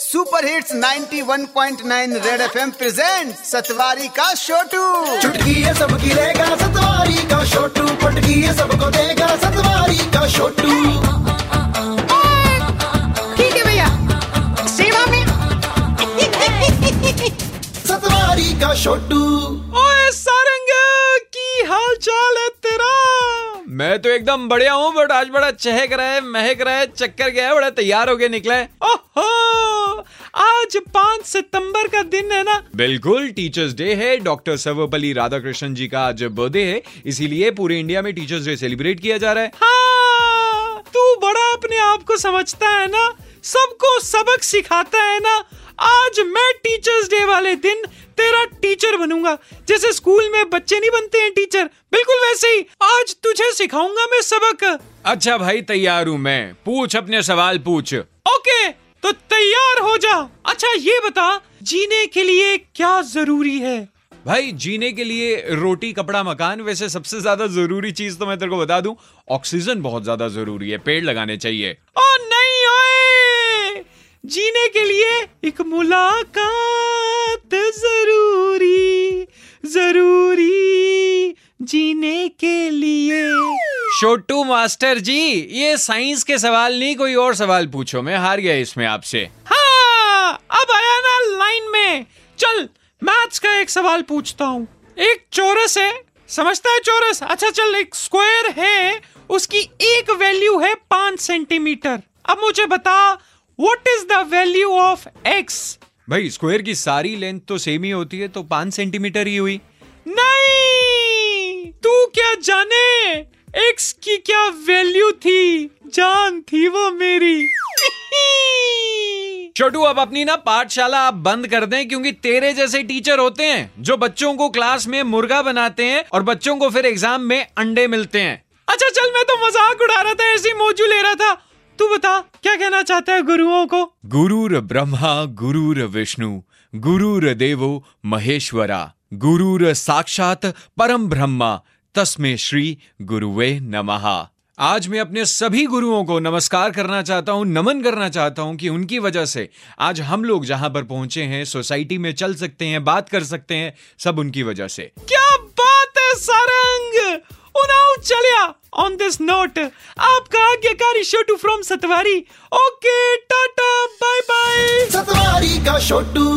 Super hits 91.9 red FM present Satwari का छोटू चुटकी है सबकी रहेगा सतवारी का छोटू पटकी है सबको देगा सतवारी का छोटू ठीक है भैया। सेवा में। सतवारी का छोटू ओए सारंग की हाल चाल है तेरा? मैं तो एकदम बढ़िया हूँ बट आज बड़ा चहक रहा है महक रहा है चक्कर गया है बड़ा तैयार हो गए निकला है। ओहो! आज पाँच सितंबर का दिन है ना? बिल्कुल टीचर्स डे है। डॉक्टर सर्वपल्ली राधाकृष्णन जी का आज बर्थडे है। इसीलिए पूरे इंडिया में टीचर्स डे सेलिब्रेट किया जा रहा है। हाँ तू बड़ा अपने आप को समझता है ना? सबको सबक सिखाता है ना? आज मैं टीचर्स डे वाले दिन तेरा टीचर बनूँगा। जैसे स्कूल में बच्चे नहीं बनते हैं टीचर बिल्कुल वैसे ही। आज तुझे सिखाऊँगा मैं सबक। अच्छा भाई तैयार हूँ मैं। पूछ अपने सवाल पूछ। ओके तैयार हो जा। अच्छा ये बता जीने के लिए क्या ज़रूरी है? भाई जीने के लिए रोटी कपड़ा मकान वैसे सबसे ज़्यादा ज़रूरी चीज़ तो मैं तेरे को बता दूँ ऑक्सीजन बहुत ज़्यादा ज़रूरी है पेड़ लगाने चाहिए। ओ नहीं ओए! जीने के लिए एक मुलाकात ज़रूरी ज़रूरी छोटू मास्टर जी ये साइंस के सवाल नहीं कोई और सवाल पूछो मैं हार गया इसमें आपसे। हाँ अब आया ना लाइन में। चल मैथ्स का एक सवाल पूछता हूँ। एक चौरस है समझता है चोरस? अच्छा चल एक स्क्वायर है उसकी एक वैल्यू है पाँच सेंटीमीटर। अब मुझे बता what is the value of x भाई स्क्वायर की सारी लेंथ तो सेम ही होती है तो पाँच सेंटीमीटर ही हुई। नहीं! तू क्या जाने एक्स की क्या वैल्यू थी? जान थी वो मेरी। छोटू अब अपनी ना पाठशाला आप बंद कर दें क्योंकि तेरे जैसे टीचर होते हैं जो बच्चों को क्लास में मुर्गा बनाते हैं और बच्चों को फिर एग्ज़ाम में अंडे मिलते हैं। अच्छा चल मैं तो मज़ाक उड़ा रहा था ऐसी मोजू ले रहा था। तू बता क्या कहना चाहता है गुरुओं को? गुरुर ब्रह्मा गुरुर विष्णु गुरुर देवो महेश्वरा गुरुर साक्षात परम ब्रह्मा तस्मे श्री गुरुवे नमः। आज मैं अपने सभी गुरुओं को नमस्कार करना चाहता हूँ, नमन करना चाहता हूँ कि उनकी वजह से आज हम लोग जहाँ पर पहुँचे हैं, सोसाइटी में चल सकते हैं, बात कर सकते हैं, सब उनकी वजह से। क्या बात है, सारंग? चलिया। ऑन दिस नोट आपका आज्ञाकारी Chhotu from Satwari. Okay tata bye bye Satwari का छोटू